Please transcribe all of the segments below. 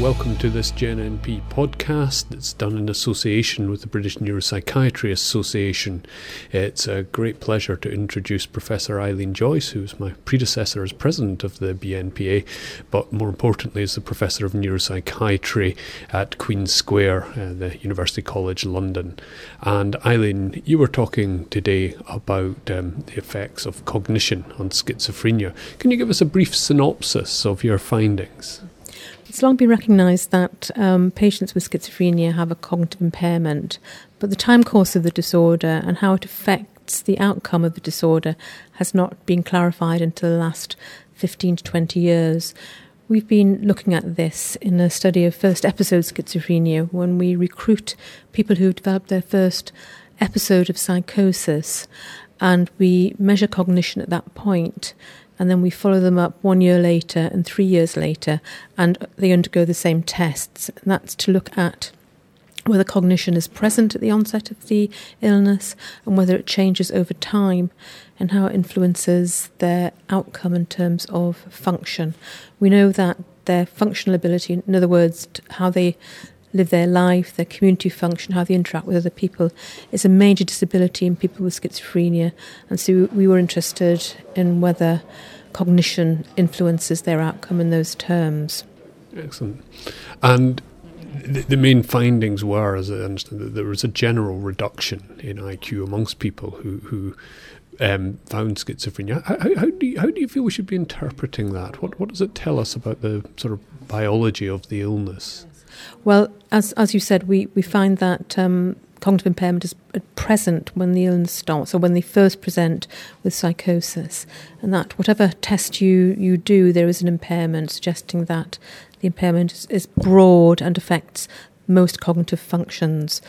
welcome to this JNNP podcast. It's done in association with the British Neuropsychiatry Association. It's a great pleasure to introduce Professor Eileen Joyce, who's my predecessor as president of the BNPA, but more importantly, is the Professor of Neuropsychiatry at Queen's Square, uh, the University College London. And Eileen, you were talking today about um, the effects of cognition on schizophrenia. Can you give us a brief synopsis of your findings? It's long been recognised that um, patients with schizophrenia have a cognitive impairment, but the time course of the disorder and how it affects the outcome of the disorder has not been clarified until the last 15 to 20 years. We've been looking at this in a study of first episode schizophrenia when we recruit people who've developed their first episode of psychosis and we measure cognition at that point and then we follow them up one year later and three years later, and they undergo the same tests. And that's to look at whether cognition is present at the onset of the illness and whether it changes over time and how it influences their outcome in terms of function. We know that their functional ability, in other words, how they live their life, their community function, how they interact with other people, is a major disability in people with schizophrenia. And so we were interested in whether cognition influences their outcome in those terms. Excellent. And the, the main findings were, as I understand, that there was a general reduction in IQ amongst people who, who um, found schizophrenia. How, how, do you, how do you feel we should be interpreting that? What, what does it tell us about the sort of biology of the illness? Well, as as you said, we, we find that um, cognitive impairment is present when the illness starts or when they first present with psychosis, and that whatever test you, you do, there is an impairment, suggesting that the impairment is, is broad and affects most cognitive functions,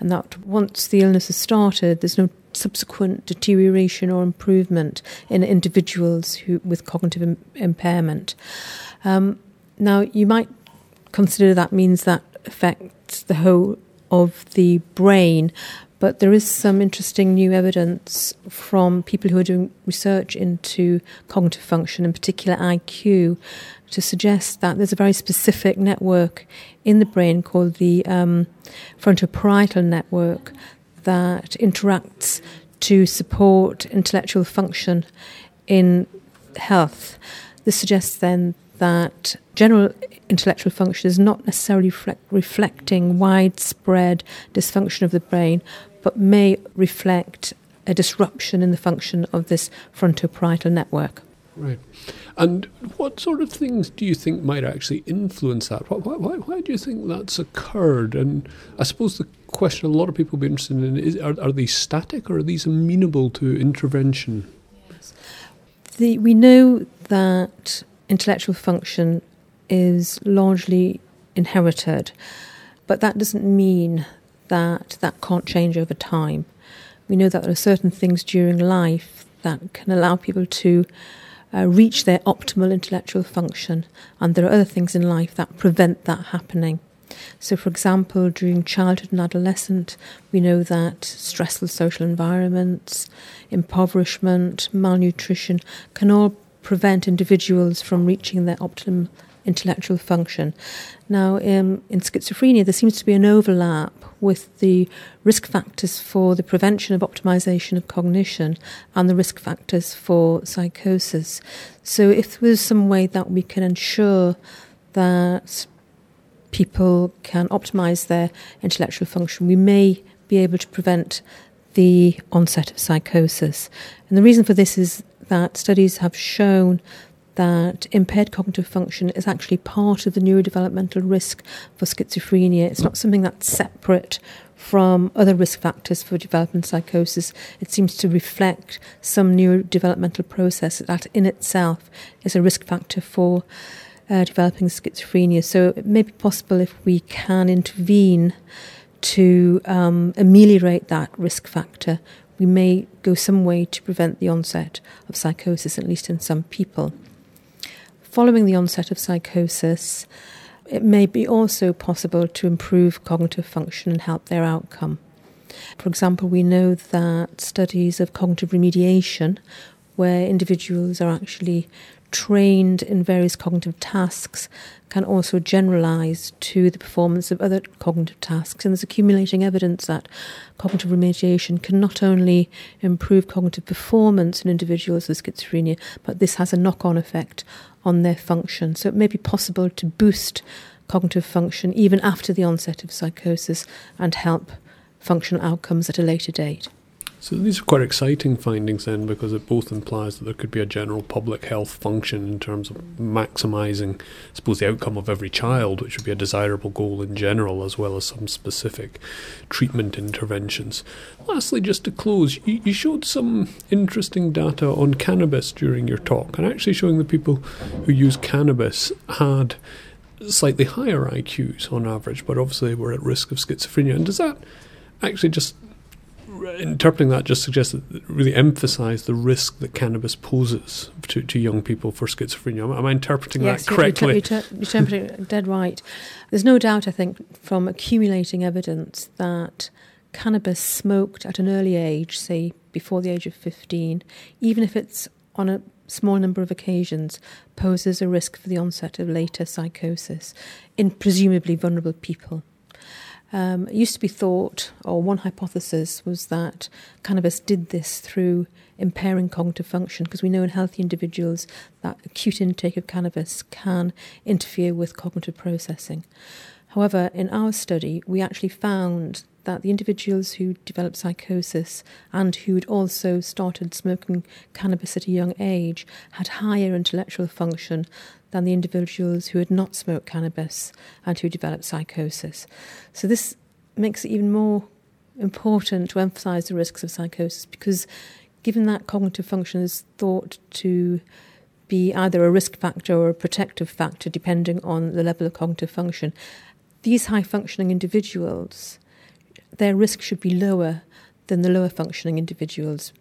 and that once the illness has started, there's no subsequent deterioration or improvement in individuals who with cognitive Im- impairment. Um, now, you might consider that means that affects the whole of the brain. But there is some interesting new evidence from people who are doing research into cognitive function, in particular IQ, to suggest that there's a very specific network in the brain called the um, frontoparietal network that interacts to support intellectual function in health. This suggests then that general intellectual function is not necessarily reflect, reflecting widespread dysfunction of the brain, but may reflect a disruption in the function of this frontoparietal network. Right. And what sort of things do you think might actually influence that? Why, why, why do you think that's occurred? And I suppose the question a lot of people will be interested in is are, are these static or are these amenable to intervention? Yes. The, we know that intellectual function is largely inherited, but that doesn't mean that that can't change over time. We know that there are certain things during life that can allow people to uh, reach their optimal intellectual function, and there are other things in life that prevent that happening. So, for example, during childhood and adolescence, we know that stressful social environments, impoverishment, malnutrition can all prevent individuals from reaching their optimum intellectual function. Now, um, in schizophrenia, there seems to be an overlap with the risk factors for the prevention of optimization of cognition and the risk factors for psychosis. So, if there's some way that we can ensure that people can optimize their intellectual function, we may be able to prevent the onset of psychosis. And the reason for this is that studies have shown that impaired cognitive function is actually part of the neurodevelopmental risk for schizophrenia. It's not something that's separate from other risk factors for developing psychosis. It seems to reflect some neurodevelopmental process that in itself is a risk factor for uh, developing schizophrenia. So it may be possible if we can intervene to um, ameliorate that risk factor we may go some way to prevent the onset of psychosis, at least in some people. Following the onset of psychosis, it may be also possible to improve cognitive function and help their outcome. For example, we know that studies of cognitive remediation, where individuals are actually trained in various cognitive tasks can also generalize to the performance of other cognitive tasks. And there's accumulating evidence that cognitive remediation can not only improve cognitive performance in individuals with schizophrenia, but this has a knock on effect on their function. So it may be possible to boost cognitive function even after the onset of psychosis and help functional outcomes at a later date. So these are quite exciting findings then, because it both implies that there could be a general public health function in terms of maximising, I suppose, the outcome of every child, which would be a desirable goal in general, as well as some specific treatment interventions. Lastly, just to close, you, you showed some interesting data on cannabis during your talk, and actually showing the people who use cannabis had slightly higher IQs on average, but obviously were at risk of schizophrenia. And does that actually just interpreting that just suggests that really emphasise the risk that cannabis poses to, to young people for schizophrenia. Am, am I interpreting yes, that correctly? You're, you're, you're interpreting dead right. There's no doubt, I think, from accumulating evidence that cannabis smoked at an early age, say before the age of 15, even if it's on a small number of occasions, poses a risk for the onset of later psychosis in presumably vulnerable people. Um, it used to be thought, or one hypothesis was that cannabis did this through impairing cognitive function, because we know in healthy individuals that acute intake of cannabis can interfere with cognitive processing. However, in our study, we actually found that the individuals who developed psychosis and who'd also started smoking cannabis at a young age had higher intellectual function than the individuals who had not smoked cannabis and who developed psychosis. So, this makes it even more important to emphasize the risks of psychosis because, given that cognitive function is thought to be either a risk factor or a protective factor depending on the level of cognitive function, these high functioning individuals, their risk should be lower than the lower functioning individuals.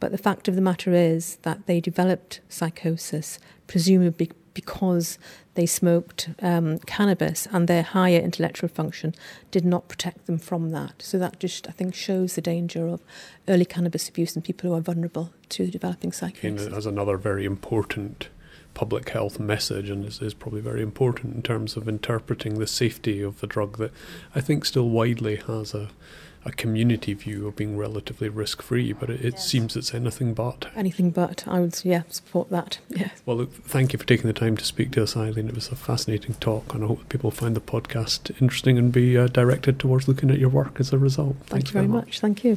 But the fact of the matter is that they developed psychosis presumably because they smoked um, cannabis and their higher intellectual function did not protect them from that. So that just, I think, shows the danger of early cannabis abuse in people who are vulnerable to developing psychosis. And as another very important public health message and is, is probably very important in terms of interpreting the safety of the drug that I think still widely has a a community view of being relatively risk free, but it, it yes. seems it's anything but. Anything but. I would, yeah, support that. Yeah. Well, look, thank you for taking the time to speak to us, Eileen. It was a fascinating talk, and I hope people find the podcast interesting and be uh, directed towards looking at your work as a result. Thank you very much. much. Thank you.